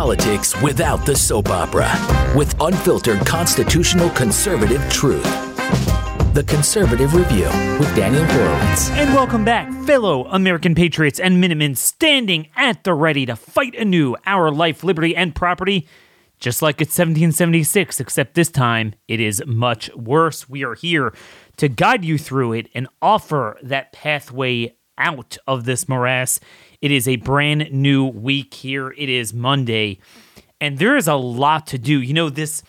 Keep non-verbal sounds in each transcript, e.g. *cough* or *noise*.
politics without the soap opera with unfiltered constitutional conservative truth. The Conservative Review with Daniel Horowitz. And welcome back, fellow American patriots and Minutemen standing at the ready to fight anew our life, liberty, and property. Just like it's 1776, except this time it is much worse. We are here to guide you through it and offer that pathway out of this morass. It is a brand new week here. It is Monday, and there is a lot to do. You know, this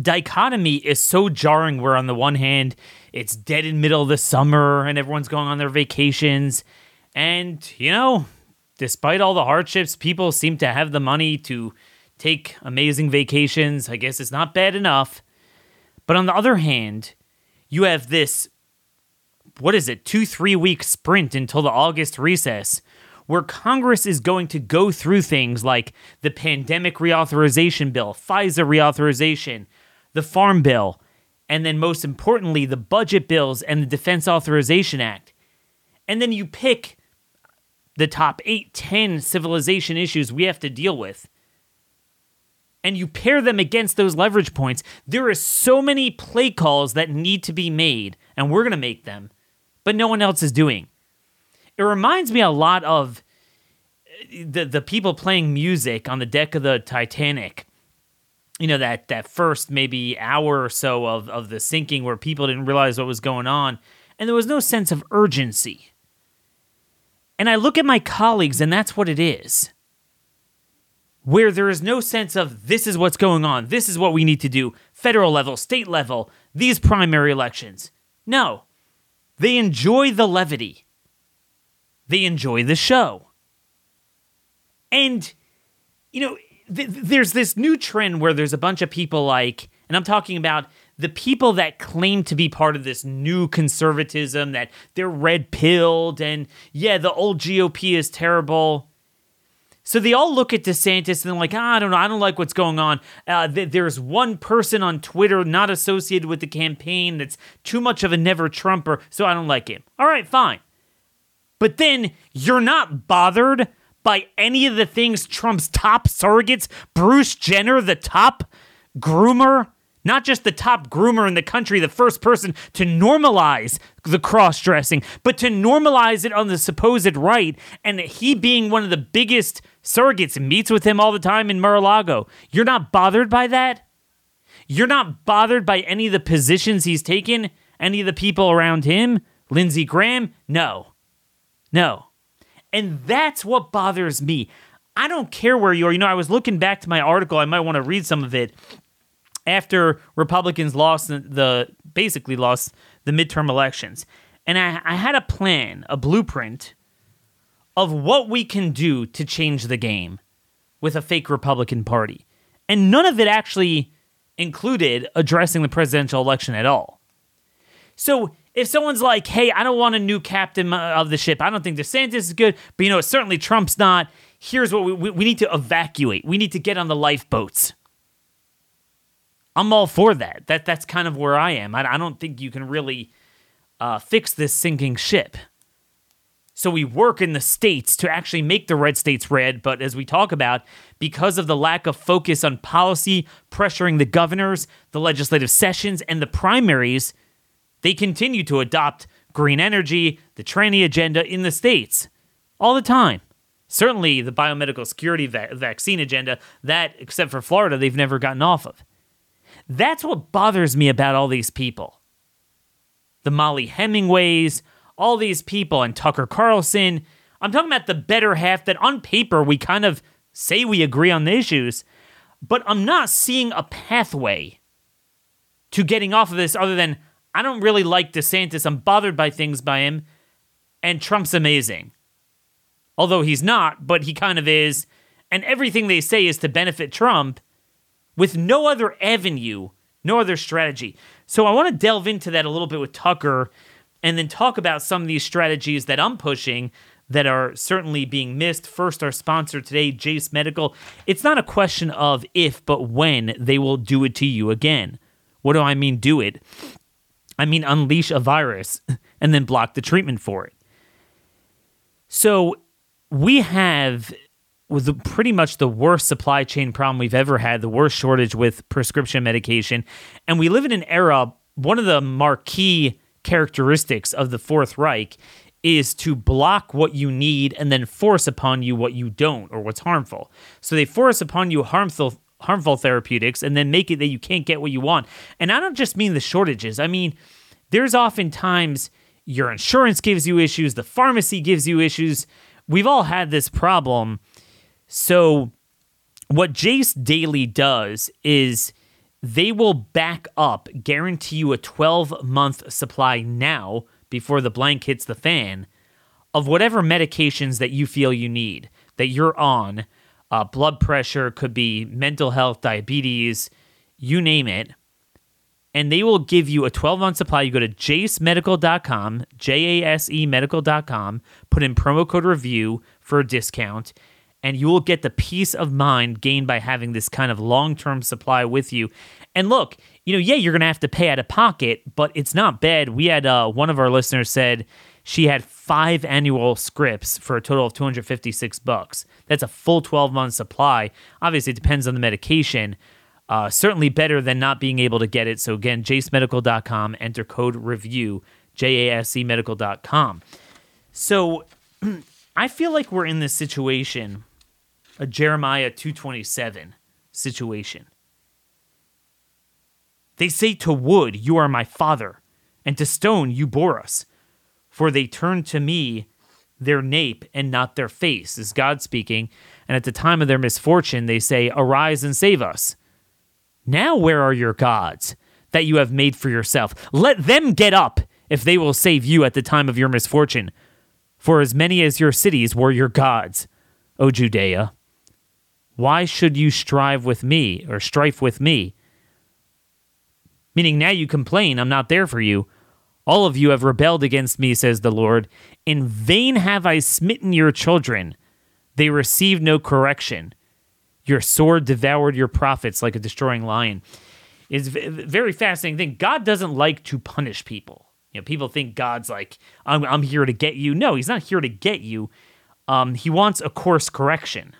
dichotomy is so jarring where on the one hand it's dead in middle of the summer and everyone's going on their vacations and you know despite all the hardships people seem to have the money to take amazing vacations i guess it's not bad enough but on the other hand you have this what is it two three week sprint until the august recess where Congress is going to go through things like the pandemic reauthorization bill, FISA reauthorization, the Farm Bill, and then most importantly, the budget bills and the Defense Authorization Act. And then you pick the top eight, ten civilization issues we have to deal with. And you pair them against those leverage points. There are so many play calls that need to be made, and we're going to make them, but no one else is doing. It reminds me a lot of uh, the the people playing music on the deck of the Titanic. You know that that first maybe hour or so of of the sinking where people didn't realize what was going on and there was no sense of urgency. And I look at my colleagues and that's what it is. Where there is no sense of this is what's going on, this is what we need to do, federal level, state level, these primary elections. No. They enjoy the levity they enjoy the show. And, you know, th- there's this new trend where there's a bunch of people like, and I'm talking about the people that claim to be part of this new conservatism, that they're red pilled, and yeah, the old GOP is terrible. So they all look at DeSantis and they're like, ah, I don't know, I don't like what's going on. Uh, th- there's one person on Twitter not associated with the campaign that's too much of a never Trumper, so I don't like him. All right, fine. But then you're not bothered by any of the things Trump's top surrogates, Bruce Jenner, the top groomer, not just the top groomer in the country, the first person to normalize the cross dressing, but to normalize it on the supposed right, and he being one of the biggest surrogates meets with him all the time in Mar a Lago. You're not bothered by that? You're not bothered by any of the positions he's taken? Any of the people around him? Lindsey Graham? No. No. And that's what bothers me. I don't care where you are. You know, I was looking back to my article. I might want to read some of it after Republicans lost the, basically lost the midterm elections. And I, I had a plan, a blueprint of what we can do to change the game with a fake Republican Party. And none of it actually included addressing the presidential election at all. So if someone's like, hey, I don't want a new captain of the ship, I don't think DeSantis is good, but you know, certainly Trump's not. Here's what we, we, we need to evacuate. We need to get on the lifeboats. I'm all for that. That that's kind of where I am. I, I don't think you can really uh, fix this sinking ship. So we work in the states to actually make the red states red. But as we talk about, because of the lack of focus on policy, pressuring the governors, the legislative sessions, and the primaries, they continue to adopt green energy, the tranny agenda in the states all the time. Certainly, the biomedical security va- vaccine agenda, that, except for Florida, they've never gotten off of. That's what bothers me about all these people. The Mollie Hemingways, all these people, and Tucker Carlson. I'm talking about the better half that on paper we kind of say we agree on the issues, but I'm not seeing a pathway to getting off of this other than I don't really like DeSantis. I'm bothered by things by him. And Trump's amazing. Although he's not, but he kind of is. And everything they say is to benefit Trump with no other avenue, no other strategy. So I want to delve into that a little bit with Tucker and then talk about some of these strategies that I'm pushing that are certainly being missed. First, our sponsor today, Jase Medical. It's not a question of if, but when they will do it to you again. What do I mean, do it? I mean, unleash a virus *laughs* and then block the treatment for it. So we have with pretty much the worst supply chain problem we've ever had, the worst shortage with prescription medication. And we live in an era, one of the marquee characteristics of the Fourth Reich is to block what you need and then force upon you what you don't or what's harmful. So they force upon you harmful harmful therapeutics and then make it that you can't get what you want. And I don't just mean the shortages. I mean, there's oftentimes your insurance gives you issues, the pharmacy gives you issues. We've all had this problem. So what Jase Daily does is they will back up, guarantee you a 12 month supply now before the blank hits the fan of whatever medications that you feel you need, that you're on. Uh, blood pressure could be mental health, diabetes, you name it. And they will give you a 12 month supply. You go to jasemedical.com, J A S E medical.com, put in promo code review for a discount, and you will get the peace of mind gained by having this kind of long term supply with you. And look, you know, yeah, you're going to have to pay out of pocket, but it's not bad. We had uh, one of our listeners said she had five annual scripts for a total of 256 bucks. That's a full 12 month supply. Obviously, it depends on the medication. Uh, certainly better than not being able to get it. So again, jasemedical.com, enter code review, J A S E medical.com. So *clears throat* I feel like we're in this situation, a Jeremiah 227 situation. They say to wood, You are my father, and to stone, You bore us. For they turned to me their nape and not their face, is God speaking. And at the time of their misfortune, they say, Arise and save us. Now, where are your gods that you have made for yourself? Let them get up if they will save you at the time of your misfortune. For as many as your cities were your gods, O Judea. Why should you strive with me or strife with me? Meaning now you complain, I'm not there for you. All of you have rebelled against me, says the Lord. In vain have I smitten your children. They received no correction. Your sword devoured your prophets like a destroying lion. It's a very fascinating thing. God doesn't like to punish people. You know, people think God's like, I'm, I'm here to get you. No, he's not here to get you. Um, he wants a course correction.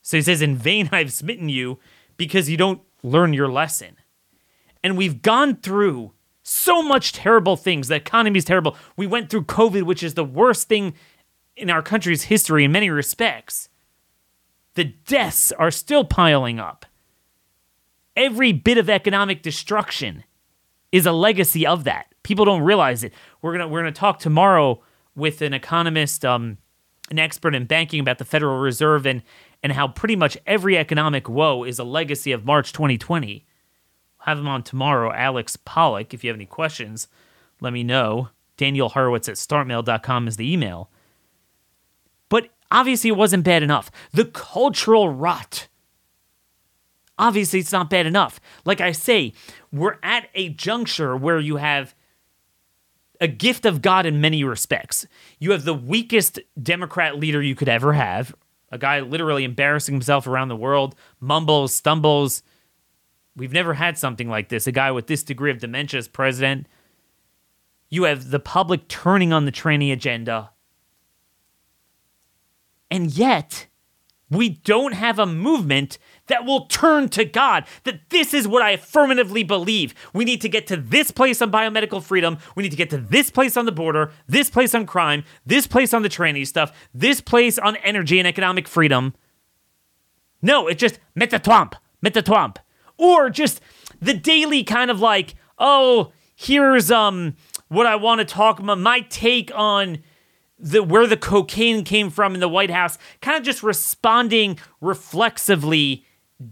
So he says, In vain I've smitten you because you don't learn your lesson. And we've gone through so much terrible things. The economy is terrible. We went through COVID, which is the worst thing in our country's history in many respects. The deaths are still piling up. Every bit of economic destruction is a legacy of that. People don't realize it. We're gonna we're gonna talk tomorrow with an economist, um, an expert in banking about the Federal Reserve and and how pretty much every economic woe is a legacy of March 2020 have him on tomorrow, Alex Pollock. If you have any questions, let me know. Daniel Horowitz at startmail.com is the email. But obviously, it wasn't bad enough. The cultural rot. Obviously, it's not bad enough. Like I say, we're at a juncture where you have a gift of God in many respects. You have the weakest Democrat leader you could ever have, a guy literally embarrassing himself around the world, mumbles, stumbles, We've never had something like this. A guy with this degree of dementia as president. You have the public turning on the tranny agenda. And yet, we don't have a movement that will turn to God. That this is what I affirmatively believe. We need to get to this place on biomedical freedom. We need to get to this place on the border, this place on crime, this place on the tranny stuff, this place on energy and economic freedom. No, it's just met the or just the daily kind of like, oh, here's um what I want to talk about, my take on the where the cocaine came from in the White House, kind of just responding reflexively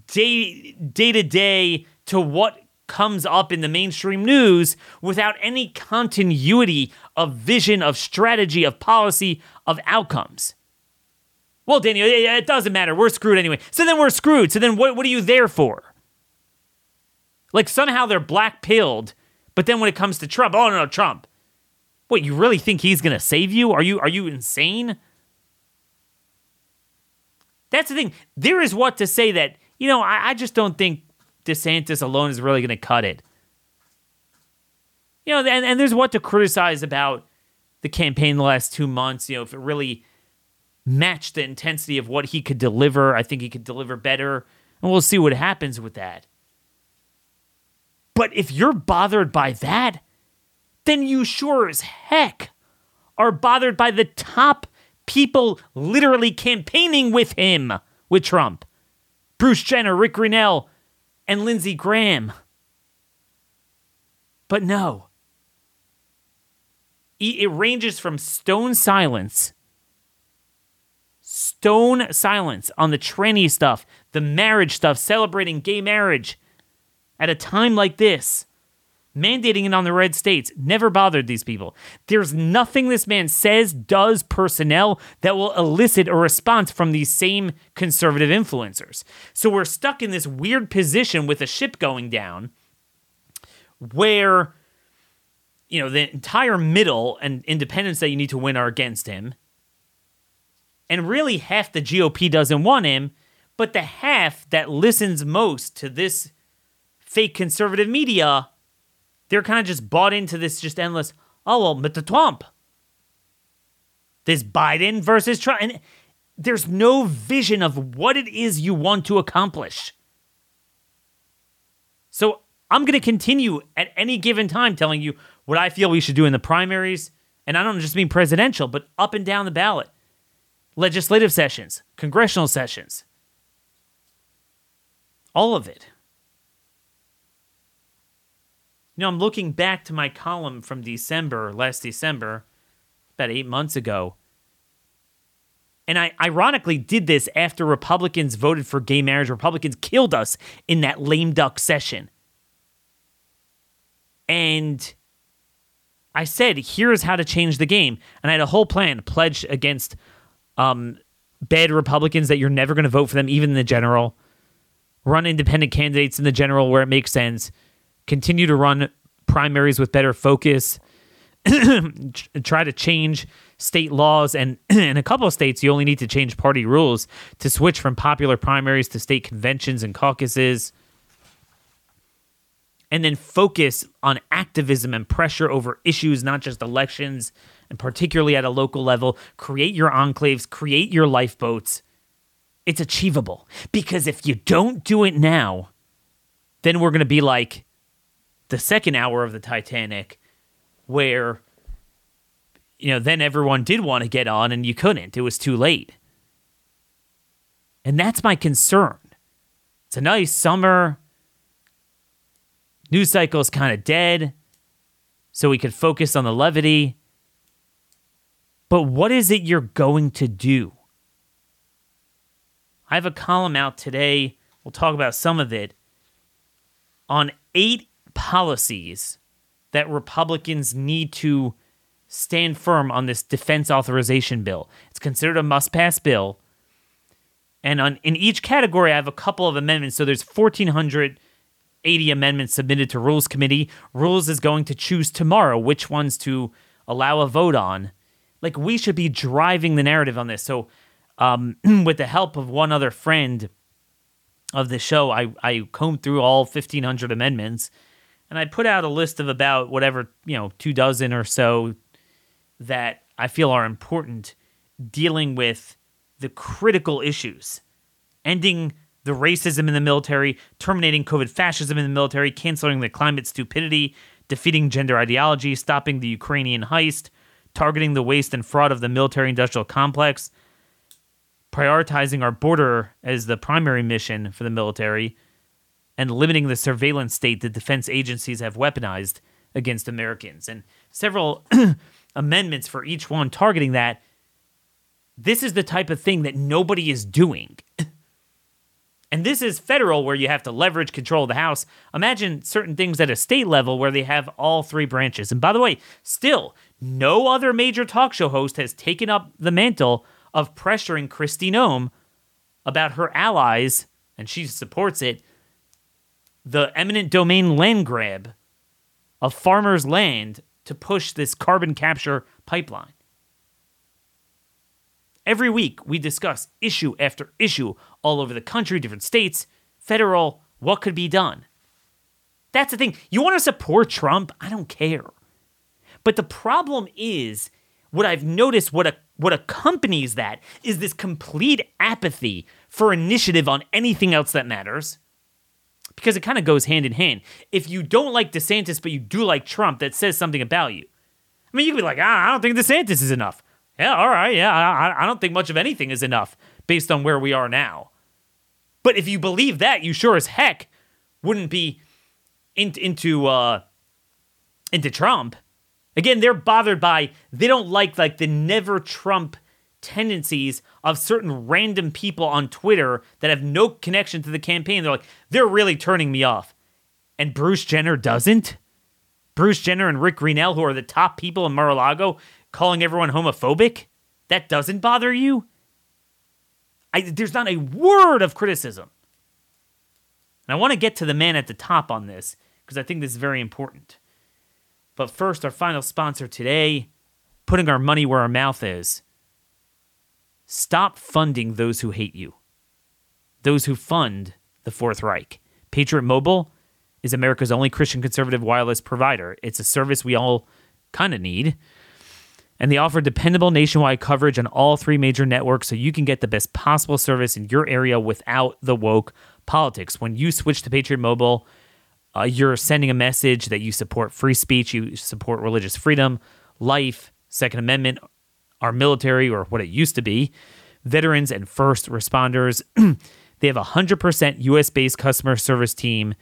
day day to day to what comes up in the mainstream news without any continuity of vision, of strategy, of policy, of outcomes. Well, Daniel, it doesn't matter. We're screwed anyway. So then we're screwed. So then what, what are you there for? Like somehow they're black pilled, but then when it comes to Trump, oh no, no, Trump. What, you really think he's gonna save you? Are you are you insane? That's the thing. There is what to say that, you know, I, I just don't think DeSantis alone is really gonna cut it. You know, and, and there's what to criticize about the campaign the last two months, you know, if it really matched the intensity of what he could deliver. I think he could deliver better, and we'll see what happens with that. But if you're bothered by that, then you sure as heck are bothered by the top people literally campaigning with him, with Trump Bruce Jenner, Rick Grenell, and Lindsey Graham. But no. It ranges from stone silence, stone silence on the tranny stuff, the marriage stuff, celebrating gay marriage at a time like this mandating it on the red states never bothered these people. There's nothing this man says, does, personnel that will elicit a response from these same conservative influencers. So we're stuck in this weird position with a ship going down where you know the entire middle and independents that you need to win are against him. And really half the GOP doesn't want him, but the half that listens most to this fake conservative media they're kind of just bought into this just endless, oh, well, Mr. Trump. This Biden versus Trump. And there's no vision of what it is you want to accomplish. So I'm going to continue at any given time telling you what I feel we should do in the primaries. And I don't just mean presidential, but up and down the ballot, legislative sessions, congressional sessions, all of it. You know, I'm looking back to my column from December, last December, about eight months ago. And I ironically did this after Republicans voted for gay marriage. Republicans killed us in that lame duck session. And I said, here's how to change the game. And I had a whole plan, pledge against um, bad Republicans that you're never going to vote for them, even in the general. Run independent candidates in the general where it makes sense continue to run primaries with better focus, *clears throat* try to change state laws. And *clears throat* in a couple of states, you only need to change party rules to switch from popular primaries to state conventions and caucuses. And then focus on activism and pressure over issues, not just elections, and particularly at a local level. Create your enclaves, create your lifeboats. It's achievable. Because if you don't do it now, then we're going to be like, the second hour of the Titanic, where you know then everyone did want to get on and you couldn't. It was too late. And that's my concern. It's a nice summer. News cycle is kind of dead, so we could focus on the levity. But what is it you're going to do? I have a column out today. We'll talk about some of it on eight policies that Republicans need to stand firm on this defense authorization bill. It's considered a must pass bill. And on, in each category, I have a couple of amendments. So there's 1,480 amendments submitted to Rules Committee. Rules is going to choose tomorrow which ones to allow a vote on. Like, we should be driving the narrative on this. So, um, *clears throat* with the help of one other friend of the show, I, I combed through all 1,500 amendments and I put out a list of about whatever, you know, two dozen or so that I feel are important dealing with the critical issues. Ending the racism in the military, terminating COVID fascism in the military, canceling the climate stupidity, defeating gender ideology, stopping the Ukrainian heist, targeting the waste and fraud of the military industrial complex, prioritizing our border as the primary mission for the military, and limiting the surveillance state that defense agencies have weaponized against Americans. And several *clears throat* amendments for each one targeting that. This is the type of thing that nobody is doing. *clears throat* and this is federal, where you have to leverage control of the House. Imagine certain things at a state level where they have all three branches. And by the way, still, no other major talk show host has taken up the mantle of pressuring Christine Noem about her allies, and she supports it, the eminent domain land grab of farmers' land to push this carbon capture pipeline. Every week, we discuss issue after issue all over the country, different states, federal, what could be done. That's the thing. You want to support Trump? I don't care. But the problem is what I've noticed, what a what accompanies that is this complete apathy for initiative on anything else that matters. Because it kind of goes hand in hand. If you don't like DeSantis, but you do like Trump, that says something about you. I mean, you could be like, ah, I don't think DeSantis is enough. Yeah, all right, yeah, I, I don't think much of anything is enough based on where we are now. But if you believe that, you sure as heck wouldn't be in, into uh, into Trump. Again, they're bothered by they don't like like the never Trump tendencies of certain random people on Twitter that have no connection to the campaign. They're like, they're really turning me off. And Bruce Jenner doesn't? Bruce Jenner and Rick Grenell, who are the top people in Mar-a-Lago, calling everyone homophobic? That doesn't bother you? I, there's not a word of criticism. And I want to get to the man at the top on this because I think this is very important. But first, our final sponsor today, putting our money where our mouth is. Stop funding those who hate you, those who fund the Fourth Reich. Patriot Mobile is America's only Christian conservative wireless provider. It's a service we all kind of need. And they offer dependable nationwide coverage on all three major networks so you can get the best possible service in your area without the woke politics. When you switch to Patriot Mobile, uh, you're sending a message that you support free speech, you support religious freedom, life, Second Amendment, our military, or what it used to be, veterans and first responders. *clears throat* they have a 100% US based customer service team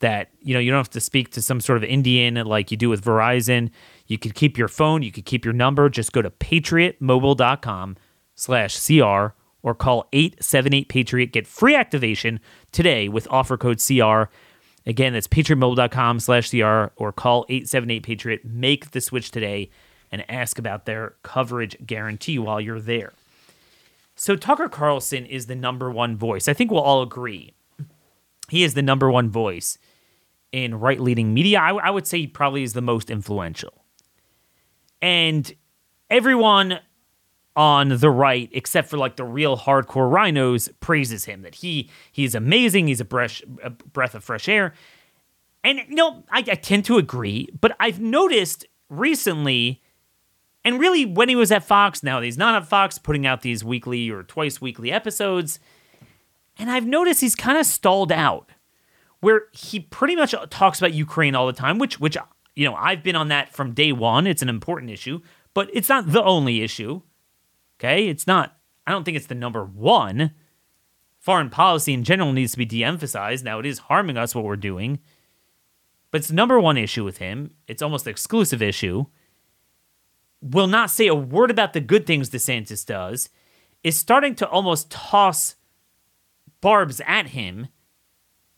that, you know, you don't have to speak to some sort of Indian like you do with Verizon. You could keep your phone, you could keep your number. Just go to patriotmobile.com slash CR or call 878 Patriot. Get free activation today with offer code CR Again, that's patriotmobile.com slash CR or call 878 Patriot. Make the switch today and ask about their coverage guarantee while you're there. So, Tucker Carlson is the number one voice. I think we'll all agree. He is the number one voice in right leading media. I, I would say he probably is the most influential. And everyone on the right, except for like the real hardcore RINOs, praises him that he he's amazing. He's a breath a breath of fresh air, and know I, I tend to agree. But I've noticed recently, and really when he was at Fox, now he's not at Fox, putting out these weekly or twice weekly episodes, and I've noticed he's kind of stalled out, where he pretty much talks about Ukraine all the time, which which you know I've been on that from day one. It's an important issue, but it's not the only issue. Okay? It's not, I don't think it's the number one. Foreign policy in general needs to be de emphasized. Now, it is harming us what we're doing, but it's the number one issue with him. It's almost the exclusive issue. Will not say a word about the good things DeSantis does, is starting to almost toss barbs at him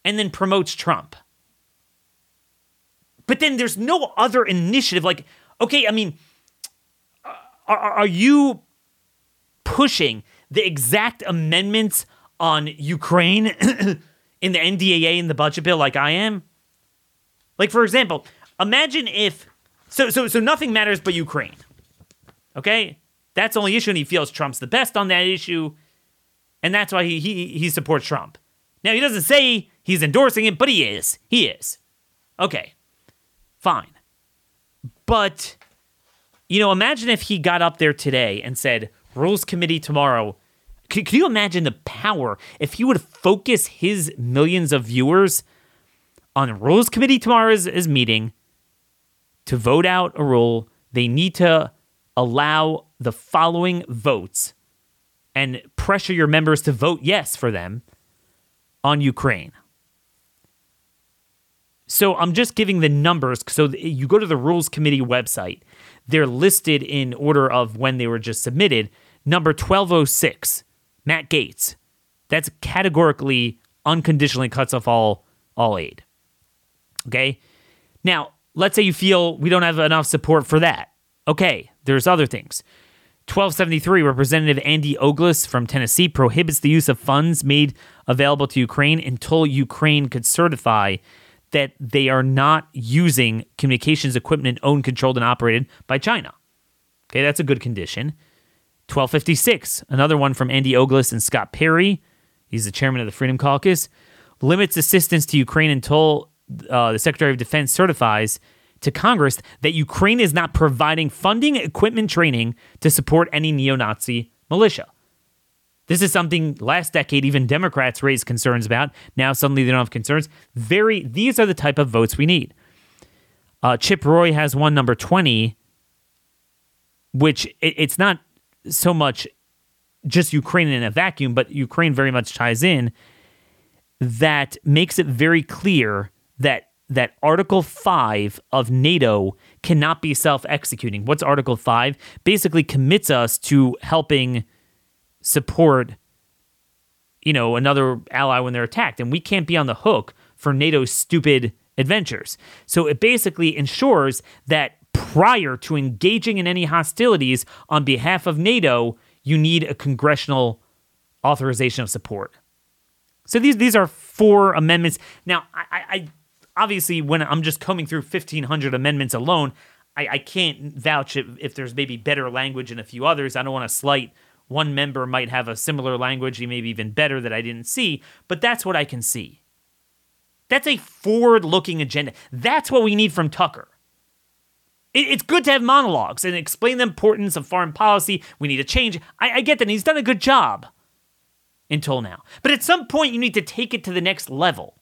and then promotes Trump. But then there's no other initiative. Like, okay, I mean, uh, are, are you pushing the exact amendments on Ukraine *clears throat* in the NDAA in the budget bill like I am? Like for example, imagine if so so so nothing matters but Ukraine. Okay? That's the only issue and he feels Trump's the best on that issue and that's why he he he supports Trump. Now he doesn't say he's endorsing it, but he is. He is. Okay. Fine. But you know, imagine if he got up there today and said, Rules Committee tomorrow. Could, could you imagine the power if he would focus his millions of viewers on Rules Committee tomorrow's meeting to vote out a rule? They need to allow the following votes and pressure your members to vote yes for them on Ukraine. So I'm just giving the numbers. So you go to the Rules Committee website, they're listed in order of when they were just submitted. Number 1206, Matt Gaetz. That's categorically, unconditionally cuts off all, all aid. Okay? Now, let's say you feel we don't have enough support for that. Okay, there's other things. 1273, Representative Andy Ogles from Tennessee prohibits the use of funds made available to Ukraine until Ukraine could certify that they are not using communications equipment owned, controlled, and operated by China. Okay, that's a good condition. 1256, another one from Andy Ogles and Scott Perry. He's the chairman of the Freedom Caucus. Limits assistance to Ukraine until uh, the Secretary of Defense certifies to Congress that Ukraine is not providing funding, equipment, training to support any neo Nazi militia. This is something last decade even Democrats raised concerns about. Now suddenly they don't have concerns. Very, these are the type of votes we need. Uh, Chip Roy has one number 20, which it, it's not so much just Ukraine in a vacuum, but Ukraine very much ties in. That makes it very clear that that Article 5 of NATO cannot be self executing. What's Article 5? Basically commits us to helping support you know another ally when they're attacked and we can't be on the hook for NATO's stupid adventures. So it basically ensures that prior to engaging in any hostilities on behalf of NATO, you need a congressional authorization of support. So these these are four amendments. Now, I, I obviously when I'm just combing through 1,500 amendments alone, I, I can't vouch if, if there's maybe better language in a few others. I don't want to slight one member might have a similar language, he maybe even better that I didn't see, but that's what I can see. That's a forward looking agenda. That's what we need from Tucker. It's good to have monologues and explain the importance of foreign policy. We need to change. I, I get that. he's done a good job until now. But at some point, you need to take it to the next level.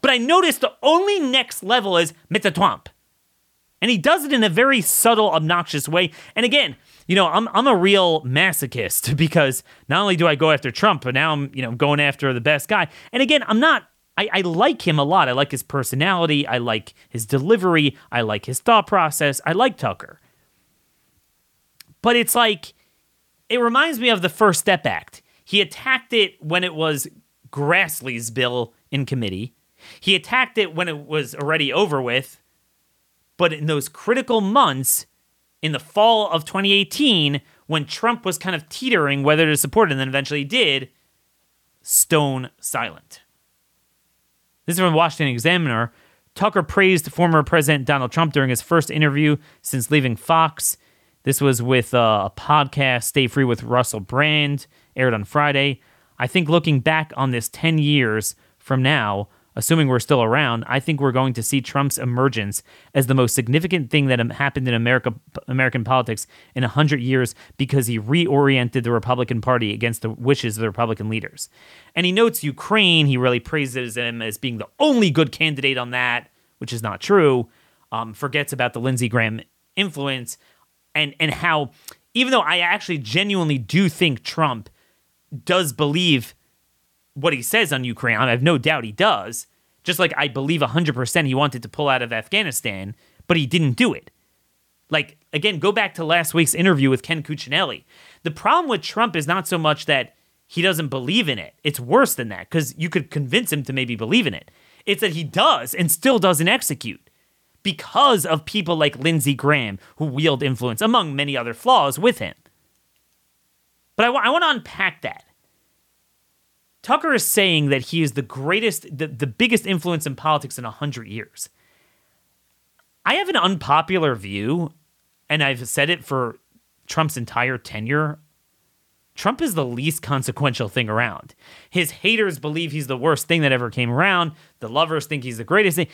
But I noticed the only next level is Trump. And he does it in a very subtle, obnoxious way. And again, you know, I'm I'm a real masochist *laughs* because not only do I go after Trump, but now I'm, you know, going after the best guy. And again, I'm not I, I like him a lot. I like his personality. I like his delivery. I like his thought process. I like Tucker. But it's like, it reminds me of the First Step Act. He attacked it when it was Grassley's bill in committee. He attacked it when it was already over with. But in those critical months, in the fall of 2018, when Trump was kind of teetering whether to support it and then eventually did, stone silent. This is from Washington Examiner. Tucker praised former President Donald Trump during his first interview since leaving Fox. This was with uh, a podcast, Stay Free with Russell Brand, aired on Friday. I think looking back on this 10 years from now, assuming we're still around, I think we're going to see Trump's emergence as the most significant thing that happened in America, American politics in 100 years because he reoriented the Republican Party against the wishes of the Republican leaders. And he notes Ukraine. He really praises him as being the only good candidate on that, which is not true. Um, forgets about the Lindsey Graham influence and, and how, even though I actually genuinely do think Trump does believe what he says on Ukraine. I have no doubt he does. Just like I believe 100% he wanted to pull out of Afghanistan, but he didn't do it. Like, again, go back to last week's interview with Ken Cuccinelli. The problem with Trump is not so much that he doesn't believe in it, it's worse than that because you could convince him to maybe believe in it. It's that he does and still doesn't execute because of people like Lindsey Graham who wield influence, among many other flaws, with him. But I, w- I want to unpack that Tucker is saying that he is the greatest, the, the biggest influence in politics in 100 years. I have an unpopular view, and I've said it for Trump's entire tenure. Trump is the least consequential thing around. His haters believe he's the worst thing that ever came around. The lovers think he's the greatest thing.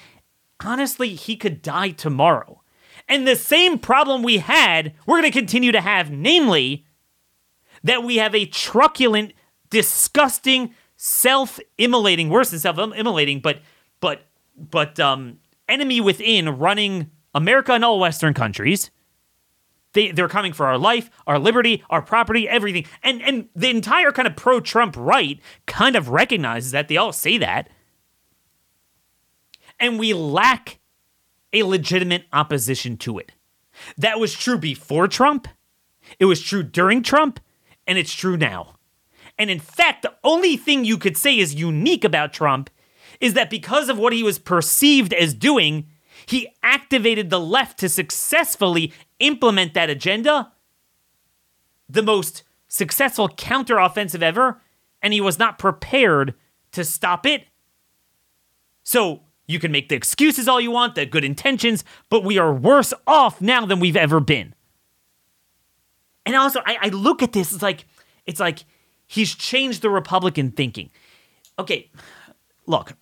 Honestly, he could die tomorrow. And the same problem we had, we're going to continue to have, namely, that we have a truculent, disgusting, self-immolating, worse than self-immolating, but but but um, enemy within running America and all Western countries. They they're coming for our life, our liberty, our property, everything. And and the entire kind of pro-Trump right kind of recognizes that. They all say that. And we lack a legitimate opposition to it. That was true before Trump. It was true during Trump, and it's true now. And in fact, the only thing you could say is unique about Trump is that because of what he was perceived as doing, he activated the left to successfully implement that agenda, the most successful counteroffensive ever, and he was not prepared to stop it. So you can make the excuses all you want, the good intentions, but we are worse off now than we've ever been. And also, I, I look at this, it's like, it's like He's changed the Republican thinking. Okay, look,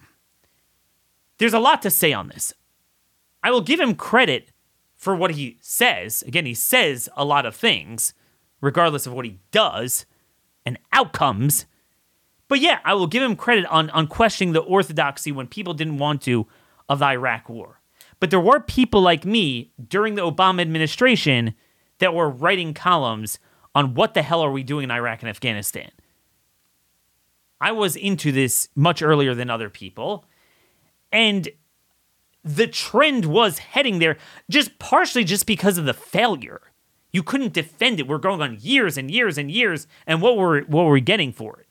there's a lot to say on this. I will give him credit for what he says. Again, he says a lot of things, regardless of what he does and outcomes. But yeah, I will give him credit on, on questioning the orthodoxy when people didn't want to of the Iraq war. But there were people like me during the Obama administration that were writing columns on what the hell are we doing in Iraq and Afghanistan. I was into this much earlier than other people. And the trend was heading there just partially just because of the failure. You couldn't defend it. We're going on years and years and years, and what were what were we getting for it?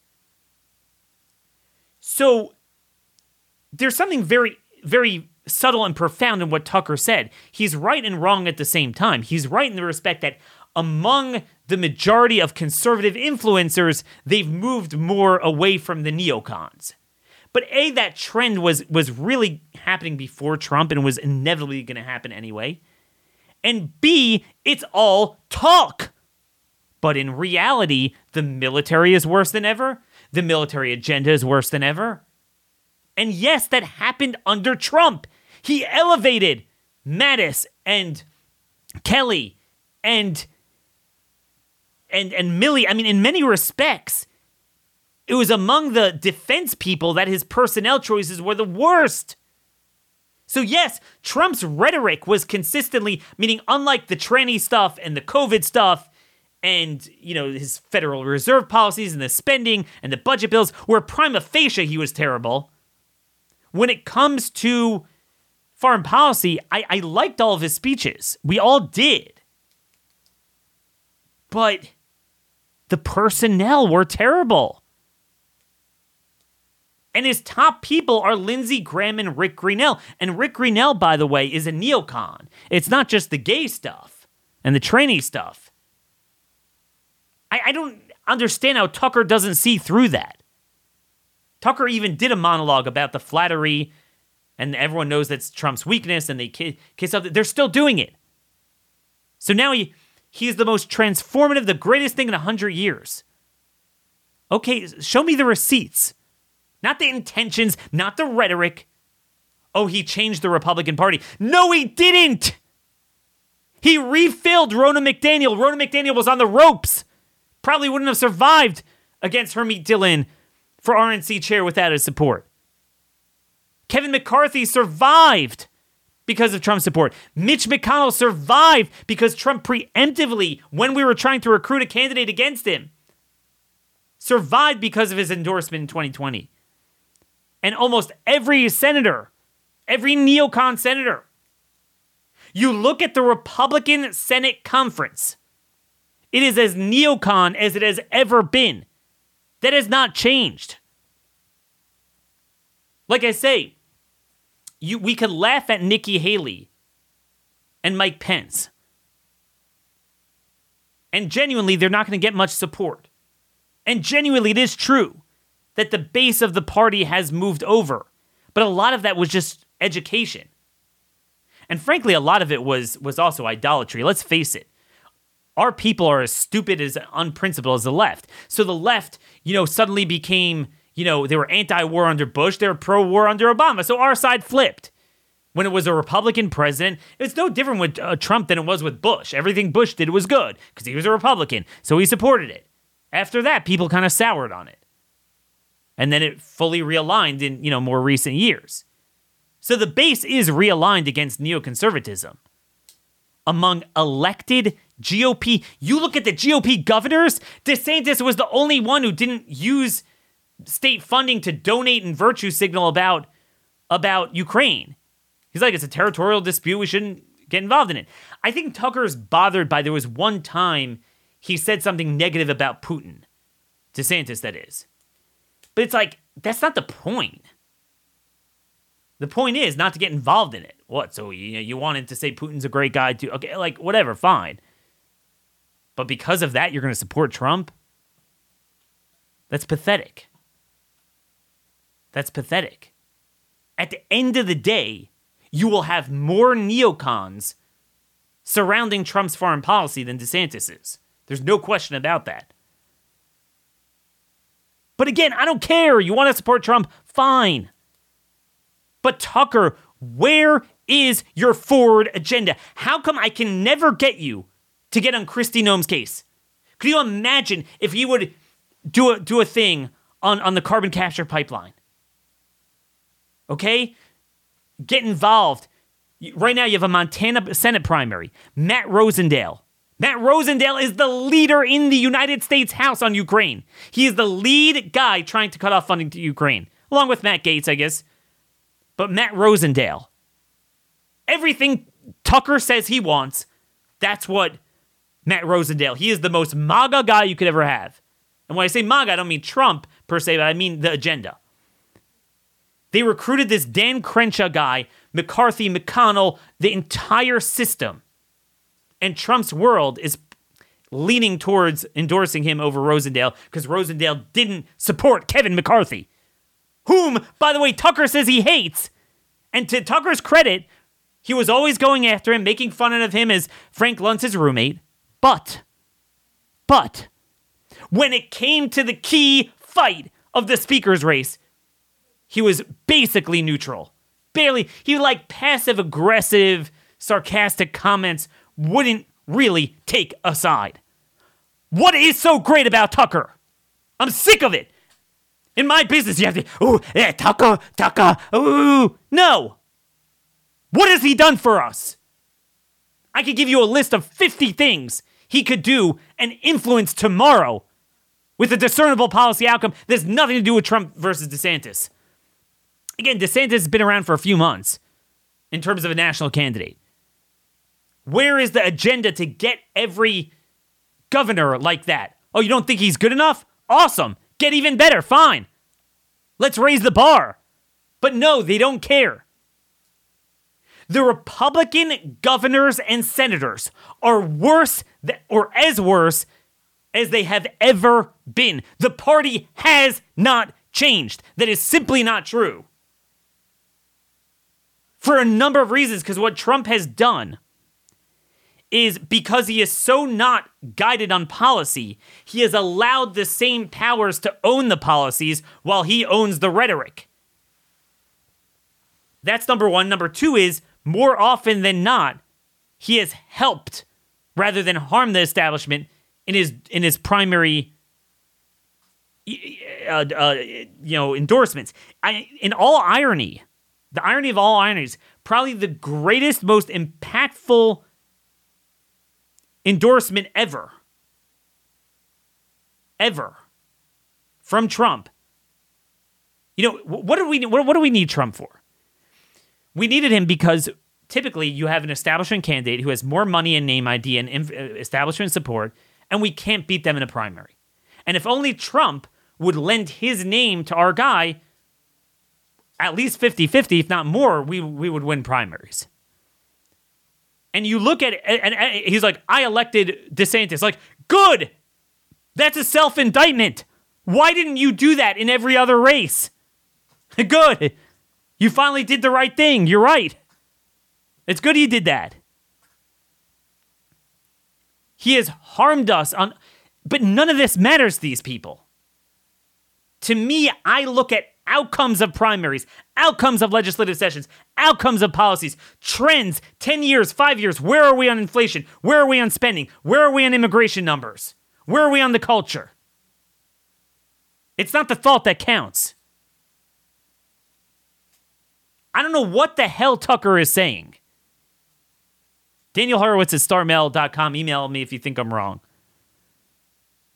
So there's something very very subtle and profound in what Tucker said. He's right and wrong at the same time. He's right in the respect that among the majority of conservative influencers, they've moved more away from the neocons. But A, that trend was was really happening before Trump and was inevitably going to happen anyway. And B, it's all talk. But in reality, the military is worse than ever. The military agenda is worse than ever. And yes, that happened under Trump. He elevated Mattis and Kelly and and and Milley. I mean, in many respects, it was among the defense people that his personnel choices were the worst. So, yes, Trump's rhetoric was consistently, meaning, unlike the tranny stuff and the COVID stuff, and you know his Federal Reserve policies and the spending and the budget bills, where prima facie he was terrible. When it comes to foreign policy, I, I liked all of his speeches. We all did. But the personnel were terrible. And his top people are Lindsey Graham and Rick Grenell. And Rick Grenell, by the way, is a neocon. It's not just the gay stuff and the tranny stuff. I, I don't understand how Tucker doesn't see through that. Tucker even did a monologue about the flattery, and everyone knows that's Trump's weakness, and they kiss up. They're still doing it. So now he he's the most transformative, the greatest thing in a hundred years. Okay, show me the receipts. Not the intentions, not the rhetoric. Oh, he changed the Republican Party. No, he didn't. He refilled Ronna McDaniel. Ronna McDaniel was on the ropes. Probably wouldn't have survived against Harmeet Dhillon for RNC chair without his support. Kevin McCarthy survived because of Trump's support. Mitch McConnell survived because Trump preemptively, when we were trying to recruit a candidate against him, survived because of his endorsement in 2020 and almost every senator, every neocon senator. You look at the Republican Senate conference, it is as neocon as it has ever been. That has not changed. Like I say, you we could laugh at Nikki Haley and Mike Pence. And genuinely, they're not going to get much support. And genuinely, it is true that the base of the party has moved over. But a lot of that was just education. And frankly, a lot of it was was also idolatry. Let's face it. Our people are as stupid as unprincipled as the left. So the left, you know, suddenly became, you know, they were anti-war under Bush, they were pro-war under Obama. So our side flipped. When it was a Republican president, it's no different with uh, Trump than it was with Bush. Everything Bush did was good because he was a Republican, so he supported it. After that, people kind of soured on it and then it fully realigned in, you know, more recent years. So the base is realigned against neoconservatism. Among elected GOP, you look at the GOP governors, DeSantis was the only one who didn't use state funding to donate and virtue signal about about Ukraine. He's like, it's a territorial dispute. We shouldn't get involved in it. I think Tucker's bothered by there was one time he said something negative about Putin. DeSantis, that is. But it's like, that's not the point. The point is not to get involved in it. What? So you you wanted to say Putin's a great guy too? Okay, like whatever, fine. But because of that, you're going to support Trump? That's pathetic. That's pathetic. At the end of the day, you will have more neocons surrounding Trump's foreign policy than DeSantis is. There's no question about that. But again, I don't care. You want to support Trump? Fine. But Tucker, where is your forward agenda? How come I can never get you to get on Kristi Noem's case? Could you imagine if he would do a do a thing on, on the carbon capture pipeline? Okay? Get involved. Right now, you have a Montana Senate primary. Matt Rosendale. Matt Rosendale is the leader in the United States House on Ukraine. He is the lead guy trying to cut off funding to Ukraine, along with Matt Gaetz, I guess. But Matt Rosendale, everything Tucker says he wants, that's what Matt Rosendale. He is the most MAGA guy you could ever have. And when I say MAGA, I don't mean Trump per se, but I mean the agenda. They recruited this Dan Crenshaw guy, McCarthy, McConnell, the entire system. And Trump's world is leaning towards endorsing him over Rosendale because Rosendale didn't support Kevin McCarthy, whom, by the way, Tucker says he hates. And to Tucker's credit, he was always going after him, making fun of him as Frank Luntz's roommate. But, but, when it came to the key fight of the speaker's race, he was basically neutral. Barely, he like passive aggressive, sarcastic comments wouldn't really take a side. What is so great about Tucker? I'm sick of it. In my business, you have to, ooh, yeah, Tucker, Tucker, ooh. No. What has he done for us? I could give you a list of 50 things he could do and influence tomorrow with a discernible policy outcome has nothing to do with Trump versus DeSantis. Again, DeSantis has been around for a few months in terms of a national candidate. Where is the agenda to get every governor like that? Oh, you don't think he's good enough? Awesome. Get even better. Fine. Let's raise the bar. But no, they don't care. The Republican governors and senators are worse th- or as worse as they have ever been. The party has not changed. That is simply not true for a number of reasons. Because what Trump has done is because he is so not guided on policy, he has allowed the same powers to own the policies while he owns the rhetoric. That's number one. Number two is more often than not, he has helped rather than harmed the establishment in his in his primary uh, uh, you know endorsements. I, in all irony, the irony of all ironies, probably the greatest, most impactful endorsement ever, ever from Trump. You know, what do we what, what do we need Trump for? We needed him because typically you have an establishment candidate who has more money and name ID and uh, establishment support, and we can't beat them in a primary. And if only Trump would lend his name to our guy, at least 50 50, if not more, we, we would win primaries. And you look at it, and, and he's like, I elected DeSantis. Like, good. That's a self indictment. Why didn't you do that in every other race? *laughs* good. You finally did the right thing. You're right. It's good he did that. He has harmed us on but none of this matters to these people. To me, I look at outcomes of primaries, outcomes of legislative sessions, outcomes of policies, trends, 10 years, 5 years, where are we on inflation? Where are we on spending? Where are we on immigration numbers? Where are we on the culture? It's not the thought that counts. I don't know what the hell Tucker is saying. Daniel Horowitz at startmail.com. Email me if you think I'm wrong.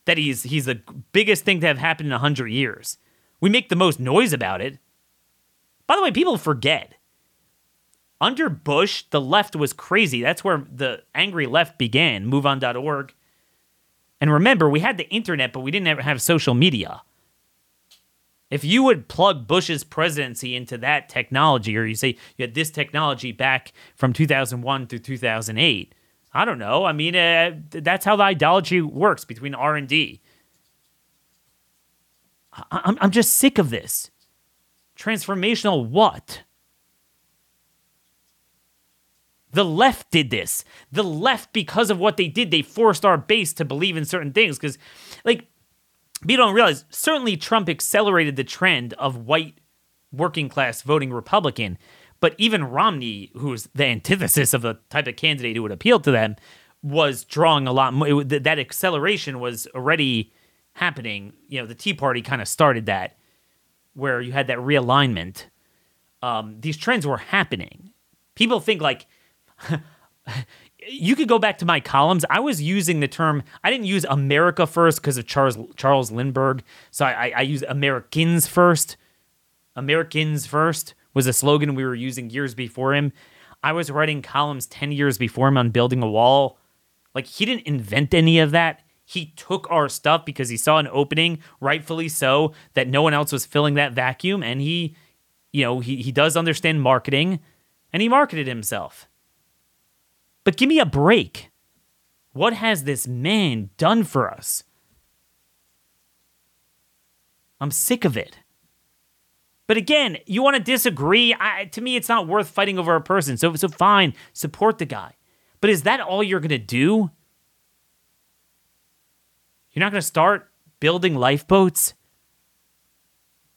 That he's he's the biggest thing to have happened in 100 years. We make the most noise about it. By the way, people forget. Under Bush, the left was crazy. That's where the angry left began, moveon.org. And remember, we had the internet, but we didn't ever have social media. If you would plug Bush's presidency into that technology, or you say you had this technology back from 2001 through 2008, I don't know. I mean, uh, that's how the ideology works between R and D. I'm, I'm just sick of this. Transformational what? The left did this. The left, because of what they did, they forced our base to believe in certain things. Because, like, people don't realize, certainly Trump accelerated the trend of white working class voting Republican. But even Romney, who's the antithesis of the type of candidate who would appeal to them, was drawing a lot more. That acceleration was already happening. You know, the Tea Party kind of started that, where you had that realignment. Um, these trends were happening. People think like *laughs* you could go back to my columns. I was using the term. I didn't use America first because of Charles Charles Lindbergh. So I, I, I use Americans first. Americans first was a slogan we were using years before him. I was writing columns ten years before him on building a wall. Like he didn't invent any of that. He took our stuff because he saw an opening, rightfully so, that no one else was filling that vacuum, and he, you know, he he does understand marketing, and he marketed himself. But give me a break. What has this man done for us? I'm sick of it. But again, you want to disagree? I, to me, it's not worth fighting over a person. So, so fine, support the guy. But is that all you're going to do? You're not going to start building lifeboats?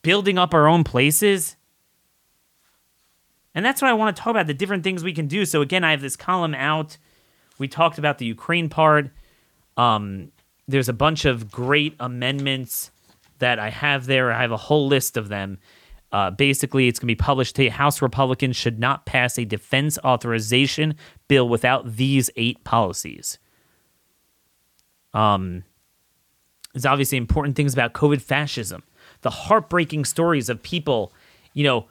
Building up our own places? And that's what I want to talk about the different things we can do. So, again, I have this column out. We talked about the Ukraine part. Um, there's a bunch of great amendments that I have there. I have a whole list of them. Uh, basically, it's going to be published today. House Republicans should not pass a defense authorization bill without these eight policies. Um, there's obviously important things about COVID fascism, the heartbreaking stories of people, you know,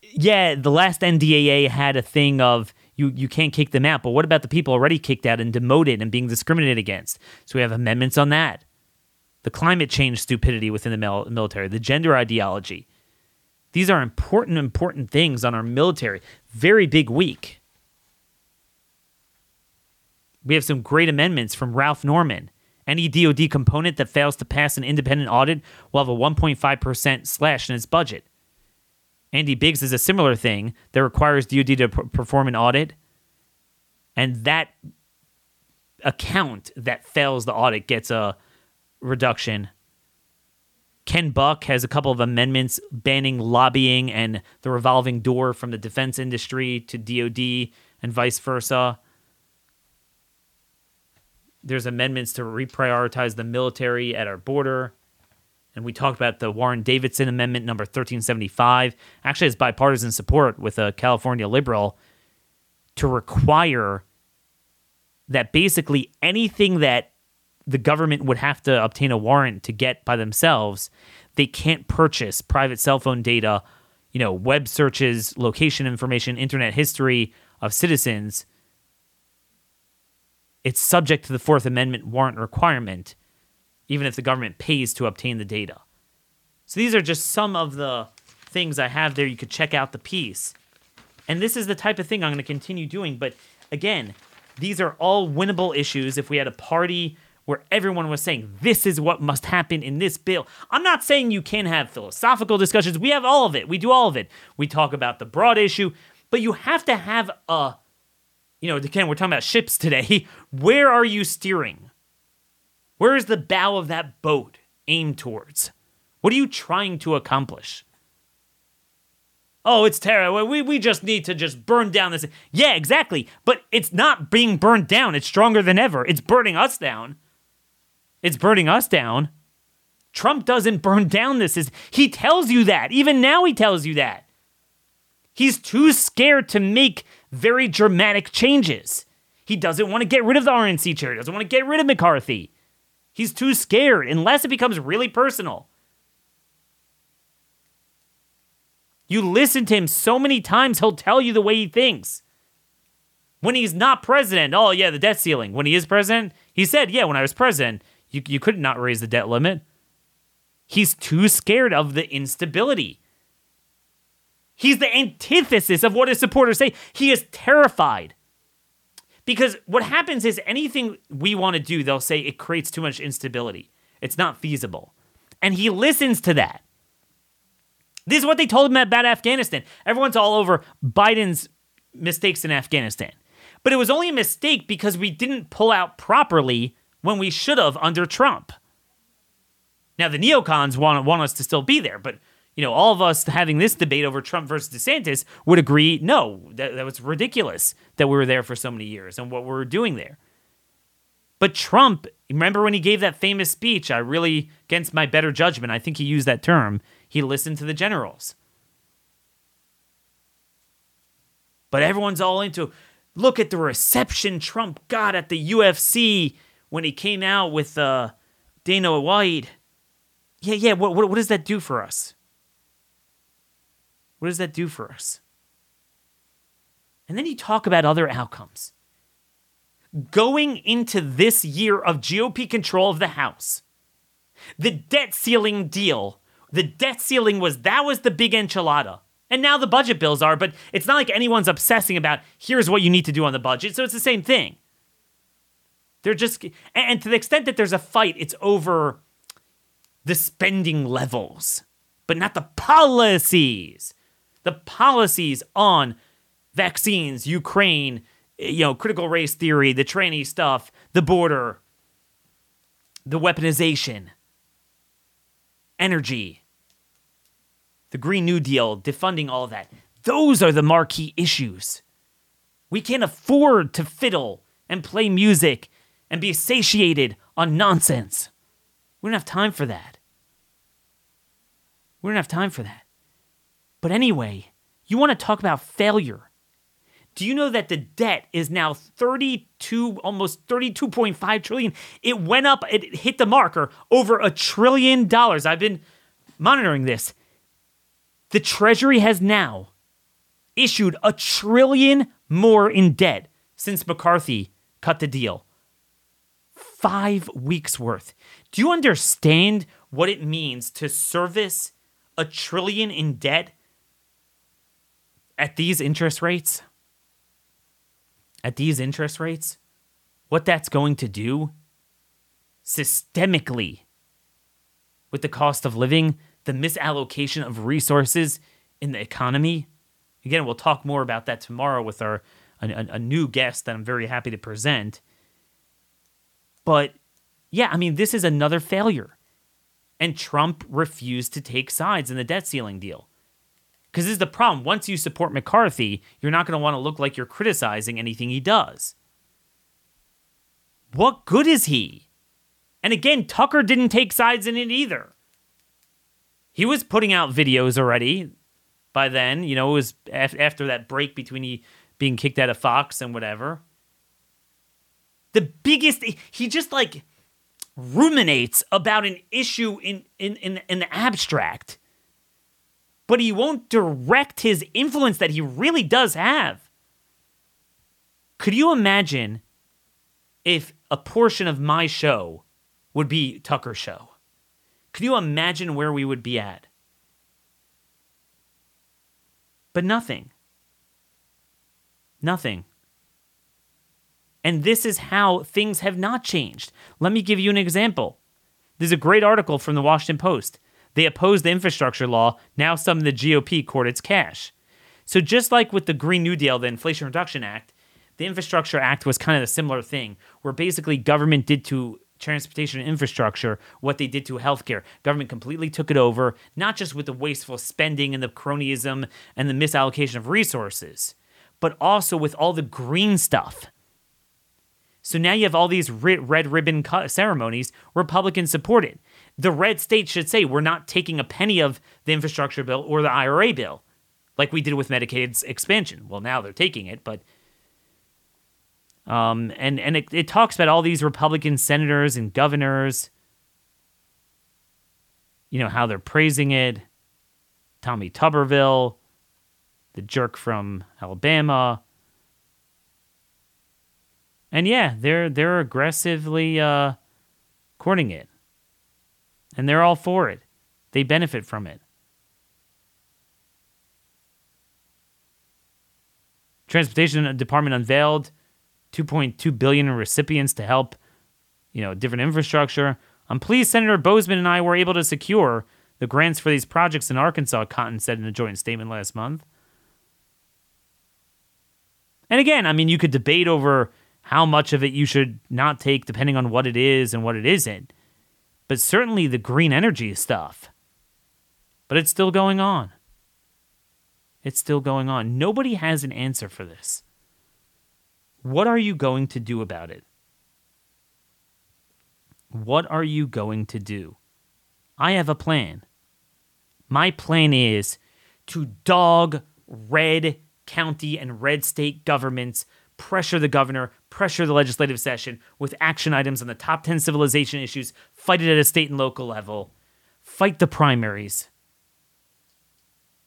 yeah, the last NDAA had a thing of you you can't kick them out, but what about the people already kicked out and demoted and being discriminated against? So we have amendments on that. The climate change stupidity within the mil- military, the gender ideology. These are important, important things on our military. Very big week. We have some great amendments from Ralph Norman. Any DoD component that fails to pass an independent audit will have a 1.5% slash in its budget. Andy Biggs is a similar thing that requires DoD to perform an audit, and that account that fails the audit gets a reduction. Ken Buck has a couple of amendments banning lobbying and the revolving door from the defense industry to DoD and vice versa. There's amendments to reprioritize the military at our border and we talked about the Warren Davidson Amendment number 1375. Actually, has bipartisan support with a California liberal to require that basically anything that the government would have to obtain a warrant to get by themselves, they can't purchase private cell phone data, you know, web searches, location information, internet history of citizens. It's subject to the Fourth Amendment warrant requirement even if the government pays to obtain the data. So these are just some of the things I have there. You could check out the piece. And this is the type of thing I'm going to continue doing. But again, these are all winnable issues if we had a party where everyone was saying this is what must happen in this bill. I'm not saying you can have philosophical discussions. We have all of it. We do all of it. We talk about the broad issue, but you have to have a you know, again, we're talking about ships today. *laughs* Where are you steering? Where is the bow of that boat aimed towards? What are you trying to accomplish? Oh, it's terrible. We, we just need to just burn down this. Yeah, exactly. But it's not being burned down. It's stronger than ever. It's burning us down. It's burning us down. Trump doesn't burn down this. Is he tells you that. Even now he tells you that. He's too scared to make very dramatic changes. He doesn't want to get rid of the RNC chair. He doesn't want to get rid of McCarthy. He's too scared unless it becomes really personal. You listen to him so many times, he'll tell you the way he thinks. When he's not president, oh, yeah, the debt ceiling. When he is president, he said, yeah, when I was president, you, you could not raise the debt limit. He's too scared of the instability. He's the antithesis of what his supporters say. He is terrified because what happens is anything we want to do, they'll say it creates too much instability. It's not feasible. And he listens to that. This is what they told him about Afghanistan. Everyone's all over Biden's mistakes in Afghanistan. But it was only a mistake because we didn't pull out properly when we should have under Trump. Now the neocons want want us to still be there, but you know, all of us having this debate over Trump versus DeSantis would agree no, that, that was ridiculous that we were there for so many years and what we were doing there. But Trump, remember when he gave that famous speech, I really, against my better judgment, I think he used that term, he listened to the generals. But everyone's all into look at the reception Trump got at the UFC when he came out with uh, Dana White. Yeah, yeah, what, what, what does that do for us? What does that do for us? And then you talk about other outcomes. Going into this year of GOP control of the House, the debt ceiling deal, the debt ceiling was that was the big enchilada. And now the budget bills are, but it's not like anyone's obsessing about here's what you need to do on the budget. So it's the same thing. They're just, and to the extent that there's a fight, it's over the spending levels, but not the policies. The policies on vaccines, Ukraine, you know, critical race theory, the tranny stuff, the border, the weaponization, energy, the Green New Deal, defunding all of that. Those are the marquee issues. We can't afford to fiddle and play music and be satiated on nonsense. We don't have time for that. We don't have time for that. But anyway, you want to talk about failure. Do you know that the debt is now 32 almost 32.5 trillion? It went up, it hit the marker over a trillion dollars. I've been monitoring this. The treasury has now issued a trillion more in debt since McCarthy cut the deal five weeks worth. Do you understand what it means to service a trillion in debt at these interest rates? At these interest rates? What that's going to do systemically with the cost of living, the misallocation of resources in the economy. Again, we'll talk more about that tomorrow with our a, a new guest that I'm very happy to present. But yeah, I mean, this is another failure. And Trump refused to take sides in the debt ceiling deal. Because this is the problem. Once you support McCarthy, you're not going to want to look like you're criticizing anything he does. What good is he? And again, Tucker didn't take sides in it either. He was putting out videos already by then. You know, it was after that break between he being kicked out of Fox and whatever the biggest he just like ruminates about an issue in in in, in the abstract but he won't direct his influence that he really does have could you imagine if a portion of my show would be Tucker's show could you imagine where we would be at but nothing nothing and this is how things have not changed. Let me give you an example. There's a great article from the Washington Post. They opposed the infrastructure law. Now some of the GOP court its cash. So just like with the Green New Deal, the Inflation Reduction Act, the Infrastructure Act was kind of a similar thing, where basically government did to transportation and infrastructure what they did to healthcare. Government completely took it over, not just with the wasteful spending and the cronyism and the misallocation of resources, but also with all the green stuff. So now you have all these red ribbon ceremonies, Republican supported. The red states should say, we're not taking a penny of the infrastructure bill or the IRA bill, like we did with Medicaid's expansion. Well, now they're taking it, but. Um, and and it, it talks about all these Republican senators and governors, you know, how they're praising it. Tommy Tuberville, the jerk from Alabama, and yeah, they're they're aggressively uh, courting it, and they're all for it. They benefit from it. Transportation Department unveiled 2.2 billion in recipients to help, you know, different infrastructure. Um, I'm pleased Senator Boozman and I were able to secure the grants for these projects in Arkansas, Cotton said in a joint statement last month. And again, I mean, you could debate over how much of it you should not take depending on what it is and what it isn't. But certainly the green energy stuff. But it's still going on. It's still going on. Nobody has an answer for this. What are you going to do about it? What are you going to do? I have a plan. My plan is to dog red county and red state governments, pressure the governor, pressure the legislative session with action items on the top 10 civilization issues, fight it at a state and local level, fight the primaries.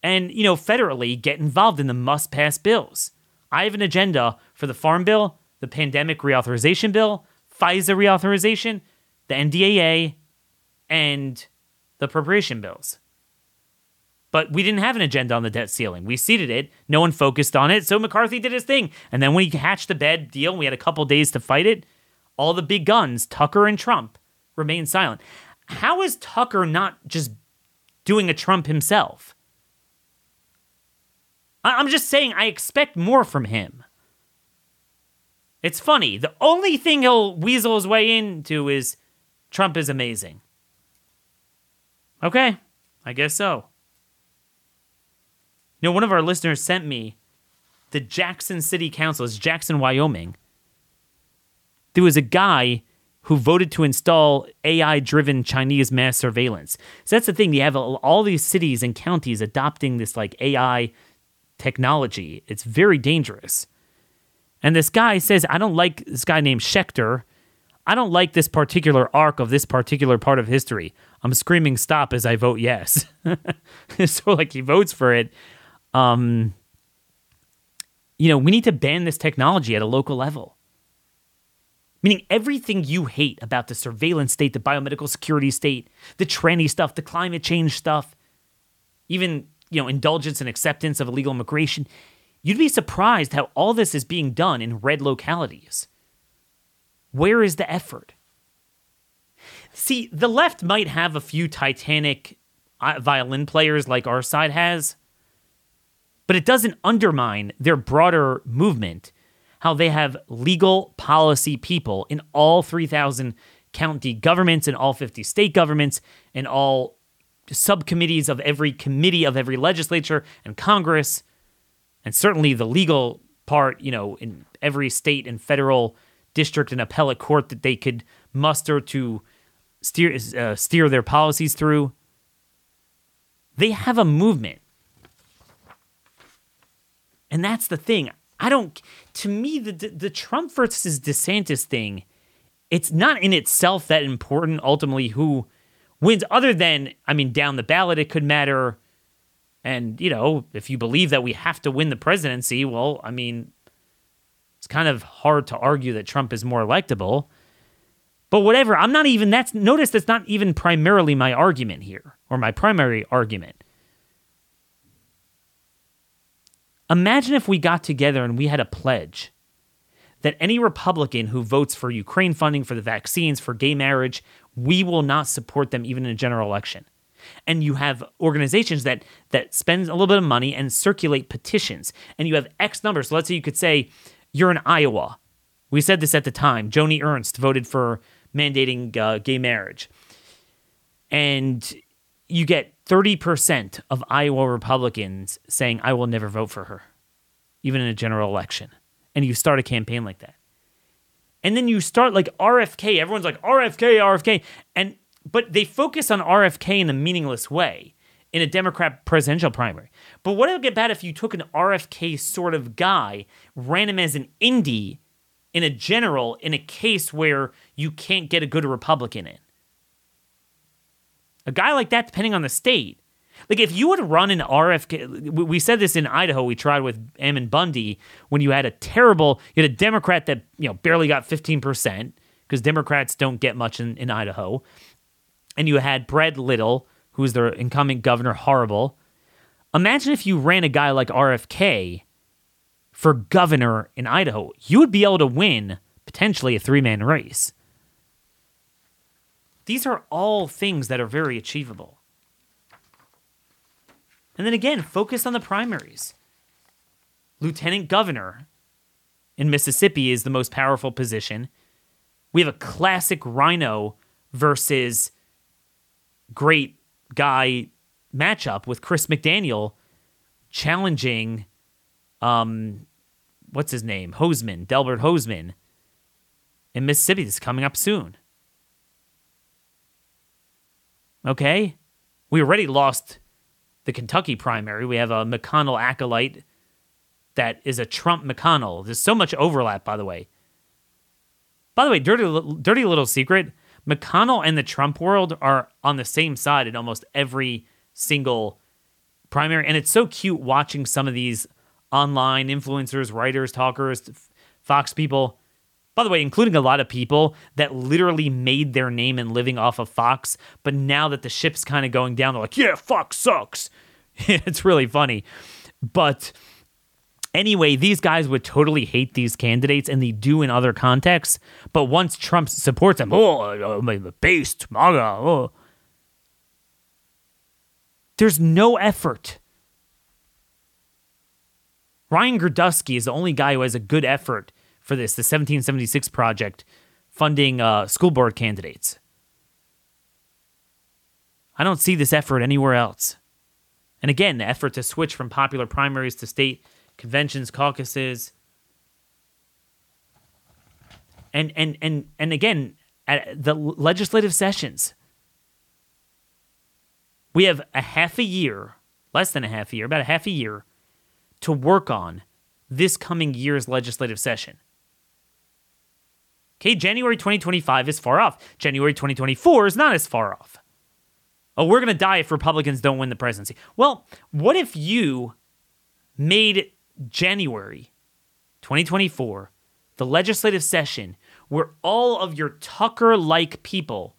And, you know, federally, get involved in the must pass bills. I have an agenda for the Farm Bill, the Pandemic Reauthorization Bill, FISA reauthorization, the NDAA, and the appropriation bills. But we didn't have an agenda on the debt ceiling. We ceded it. No one focused on it. So McCarthy did his thing. And then when he hatched the bed deal, we had a couple days to fight it. All the big guns, Tucker and Trump, remained silent. How is Tucker not just doing a Trump himself? I'm just saying, I expect more from him. It's funny. The only thing he'll weasel his way into is Trump is amazing. Okay, I guess so. You know, one of our listeners sent me the Jackson City Council, it's Jackson, Wyoming. There was a guy who voted to install AI driven Chinese mass surveillance. So that's the thing. You have all these cities and counties adopting this like AI technology. It's very dangerous. And this guy says, I don't like this guy named Schechter. I don't like this particular arc of this particular part of history. I'm screaming stop as I vote yes. *laughs* so like he votes for it. Um, you know, we need to ban this technology at a local level. Meaning everything you hate about the surveillance state, the biomedical security state, the tranny stuff, the climate change stuff, even, you know, indulgence and acceptance of illegal immigration, you'd be surprised how all this is being done in red localities. Where is the effort? See, the left might have a few Titanic uh, violin players like our side has, but it doesn't undermine their broader movement, how they have legal policy people in all 3,000 county governments and all 50 state governments and all subcommittees of every committee of every legislature and Congress, and certainly the legal part, you know, in every state and federal district and appellate court that they could muster to steer uh, steer their policies through. They have a movement and that's the thing. I don't. To me, the the Trump versus DeSantis thing, it's not in itself that important. Ultimately, who wins? Other than, I mean, down the ballot, it could matter. And you know, if you believe that we have to win the presidency, well, I mean, it's kind of hard to argue that Trump is more electable. But whatever, I'm not even. That's notice that's not even primarily my argument here, or my primary argument. Imagine if we got together and we had a pledge that any Republican who votes for Ukraine funding, for the vaccines, for gay marriage, we will not support them even in a general election. And you have organizations that that spend a little bit of money and circulate petitions, and you have X numbers. So let's say you could say you're in Iowa. We said this at the time. Joni Ernst voted for mandating uh, gay marriage, and you get 30% of Iowa Republicans saying, I will never vote for her, even in a general election. And you start a campaign like that. And then you start like RFK. Everyone's like, RFK, RFK. And but they focus on RFK in a meaningless way in a Democrat presidential primary. But what would get bad if you took an RFK sort of guy, ran him as an indie in a general in a case where you can't get a good Republican in? A guy like that, depending on the state, like if you would run an RFK, we said this in Idaho. We tried with Ammon Bundy when you had a terrible, you had a Democrat that you know barely got fifteen percent because Democrats don't get much in, in Idaho, and you had Brad Little, who's their incoming governor, horrible. Imagine if you ran a guy like RFK for governor in Idaho, you would be able to win potentially a three man race. These are all things that are very achievable. And then again, focus on the primaries. Lieutenant governor in Mississippi is the most powerful position. We have a classic RINO versus great guy matchup with Chris McDaniel challenging, um, what's his name? Hosemann, Delbert Hosemann in Mississippi. This is coming up soon. Okay? We already lost the Kentucky primary. We have a McConnell acolyte that is a Trump McConnell. There's so much overlap, by the way. By the way, dirty, dirty little secret McConnell and the Trump world are on the same side in almost every single primary. And it's so cute watching some of these online influencers, writers, talkers, Fox people. By the way, including a lot of people that literally made their name and living off of Fox, but now that the ship's kind of going down, they're like, yeah, Fox sucks. *laughs* it's really funny. But Anyway, these guys would totally hate these candidates, and they do in other contexts. But once Trump supports them, oh, the based MAGA, oh. There's no effort. Ryan Girdusky is the only guy who has a good effort for this, the 1776 project, funding uh, school board candidates. I don't see this effort anywhere else. And again, the effort to switch from popular primaries to state conventions, caucuses. And and and and again, at the legislative sessions, we have a half a year, less than a half a year, about a half a year to work on this coming year's legislative session. Okay, January 2025 is far off. January 2024 is not as far off. Oh, we're going to die if Republicans don't win the presidency. Well, what if you made January 2024, the legislative session where all of your Tucker like people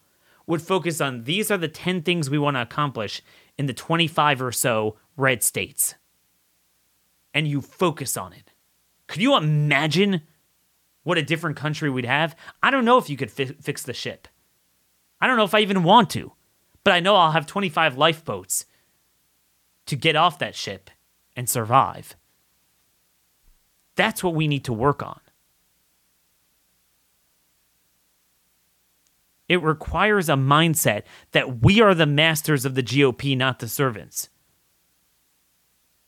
would focus on these are the 10 things we want to accomplish in the 25 or so red states. And you focus on it. Could you imagine what a different country we'd have? I don't know if you could fi- fix the ship. I don't know if I even want to, but I know I'll have 25 lifeboats to get off that ship and survive. That's what we need to work on. It requires a mindset that we are the masters of the GOP, not the servants.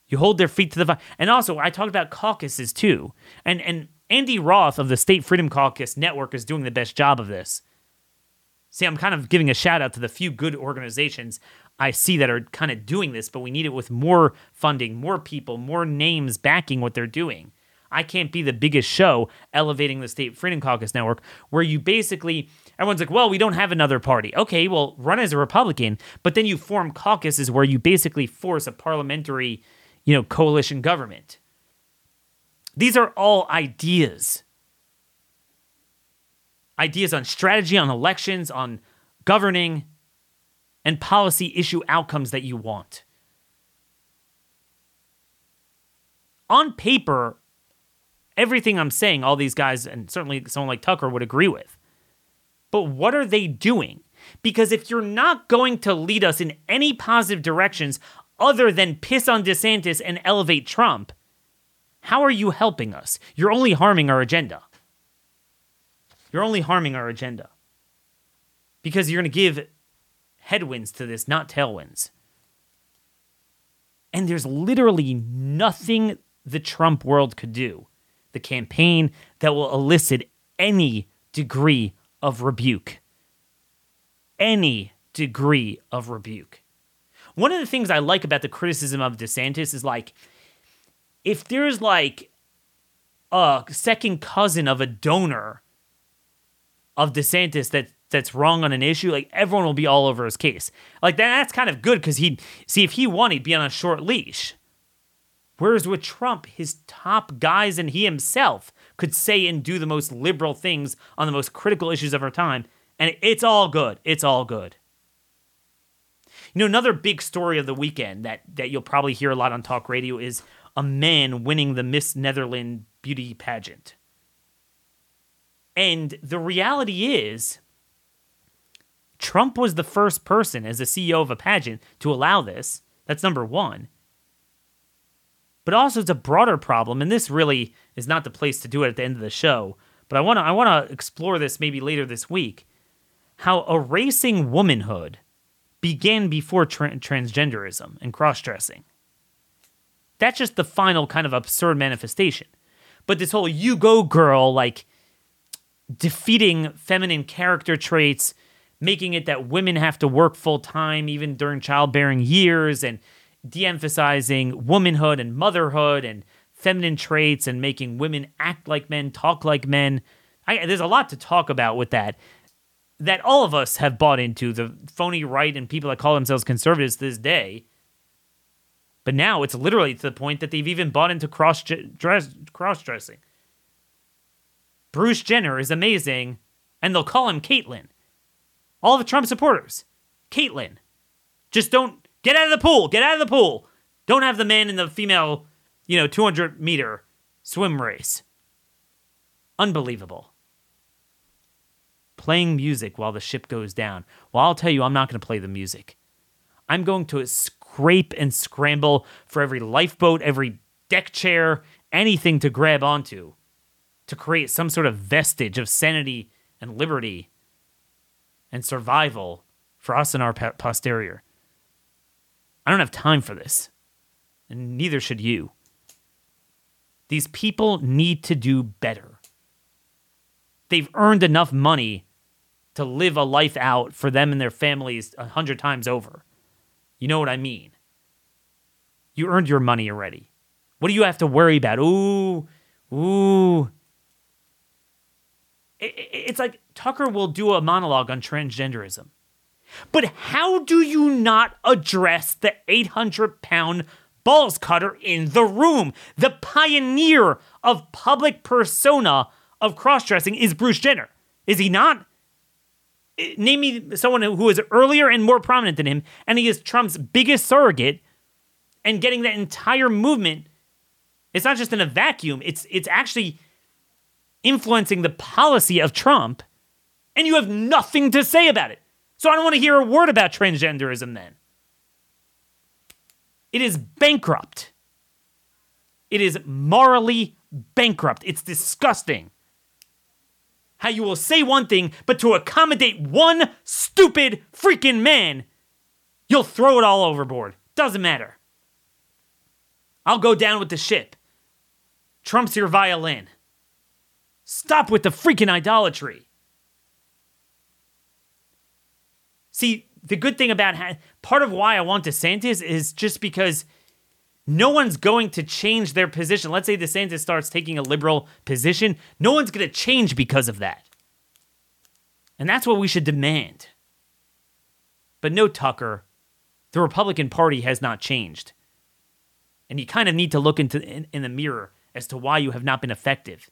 You hold their feet to the fire. And also, I talked about caucuses too. And and Andy Roth of the State Freedom Caucus Network is doing the best job of this. See, I'm kind of giving a shout out to the few good organizations I see that are kind of doing this, but we need it with more funding, more people, more names backing what they're doing. I can't be the biggest show elevating the State Freedom Caucus Network, where you basically, everyone's like, well, we don't have another party. Okay, well, run as a Republican, but then you form caucuses where you basically force a parliamentary, you know, coalition government. These are all ideas. Ideas on strategy, on elections, on governing, and policy issue outcomes that you want. On paper, everything I'm saying, all these guys, and certainly someone like Tucker would agree with. But what are they doing? Because if you're not going to lead us in any positive directions other than piss on DeSantis and elevate Trump, how are you helping us? You're only harming our agenda. You're only harming our agenda. Because you're going to give headwinds to this, not tailwinds. And there's literally nothing the Trump world could do the campaign that will elicit any degree of rebuke. Any degree of rebuke. One of the things I like about the criticism of DeSantis is like, if there's like a second cousin of a donor of DeSantis that that's wrong on an issue, like everyone will be all over his case. Like that's kind of good because he'd see if he won, he'd be on a short leash. Whereas with Trump, his top guys and he himself could say and do the most liberal things on the most critical issues of our time, and it's all good. It's all good. You know, another big story of the weekend that that you'll probably hear a lot on talk radio is a man winning the Miss Netherland beauty pageant. And the reality is, Trump was the first person as a CEO of a pageant to allow this. That's number one but also it's a broader problem. And this really is not the place to do it at the end of the show. But I want to I want to explore this maybe later this week. How erasing womanhood began before tra- transgenderism and cross dressing. That's just the final kind of absurd manifestation. But this whole you go girl, like defeating feminine character traits, making it that women have to work full time even during childbearing years, and de emphasizing womanhood and motherhood and feminine traits and making women act like men, talk like men. I, there's a lot to talk about with that that all of us have bought into the phony right and people that call themselves conservatives this day. But now it's literally to the point that they've even bought into cross dress cross dressing. Bruce Jenner is amazing, and they'll call him Caitlyn. All the Trump supporters, Caitlyn. Just don't get out of the pool. Get out of the pool. Don't have the man in the female, you know, 200 meter swim race. Unbelievable playing music while the ship goes down. Well, I'll tell you, I'm not going to play the music. I'm going to scrape and scramble for every lifeboat, every deck chair, anything to grab onto to create some sort of vestige of sanity and liberty and survival for us and our posterior. I don't have time for this, and neither should you. These people need to do better. They've earned enough money to live a life out for them and their families a hundred times over. You know what I mean? You earned your money already. What do you have to worry about? Ooh, ooh. It's like Tucker will do a monologue on transgenderism. But how do you not address the 800 pound balls cutter in the room? The pioneer of public persona of cross dressing is Bruce Jenner. Is he not? Name me someone who is earlier and more prominent than him, and he is Trump's biggest surrogate, and getting that entire movement. It's not just in a vacuum. It's it's actually influencing the policy of Trump, and you have nothing to say about it. So I don't want to hear a word about transgenderism then. It is bankrupt. It is morally bankrupt. It's disgusting how you will say one thing, but to accommodate one stupid freaking man, you'll throw it all overboard. Doesn't matter. I'll go down with the ship. Trump's your violin. Stop with the freaking idolatry. See, the good thing about ha- part of why I want DeSantis is just because no one's going to change their position. Let's say DeSantis starts taking a liberal position. No one's going to change because of that. And that's what we should demand. But no, Tucker, the Republican Party has not changed. And you kind of need to look into in, in the mirror as to why you have not been effective.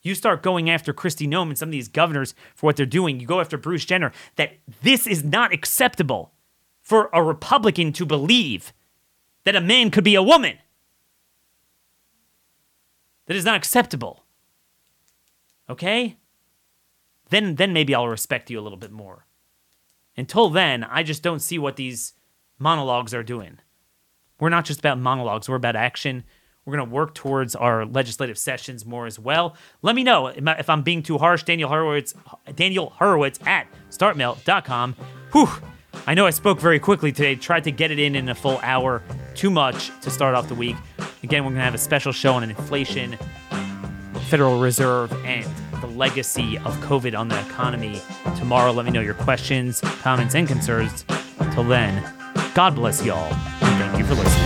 You start going after Kristi Noem and some of these governors for what they're doing. You go after Bruce Jenner. That this is not acceptable for a Republican to believe that a man could be a woman. That is not acceptable. Okay? Then then maybe I'll respect you a little bit more. Until then, I just don't see what these monologues are doing. We're not just about monologues, we're about action. We're going to work towards our legislative sessions more as well. Let me know if I'm being too harsh. Daniel Horowitz, Daniel Horowitz at startmail.com. Whew. I know I spoke very quickly today, tried to get it in in a full hour. Too much to start off the week. Again, we're going to have a special show on inflation, Federal Reserve, and the legacy of COVID on the economy tomorrow. Let me know your questions, comments, and concerns. Till then, God bless y'all. Thank you for listening.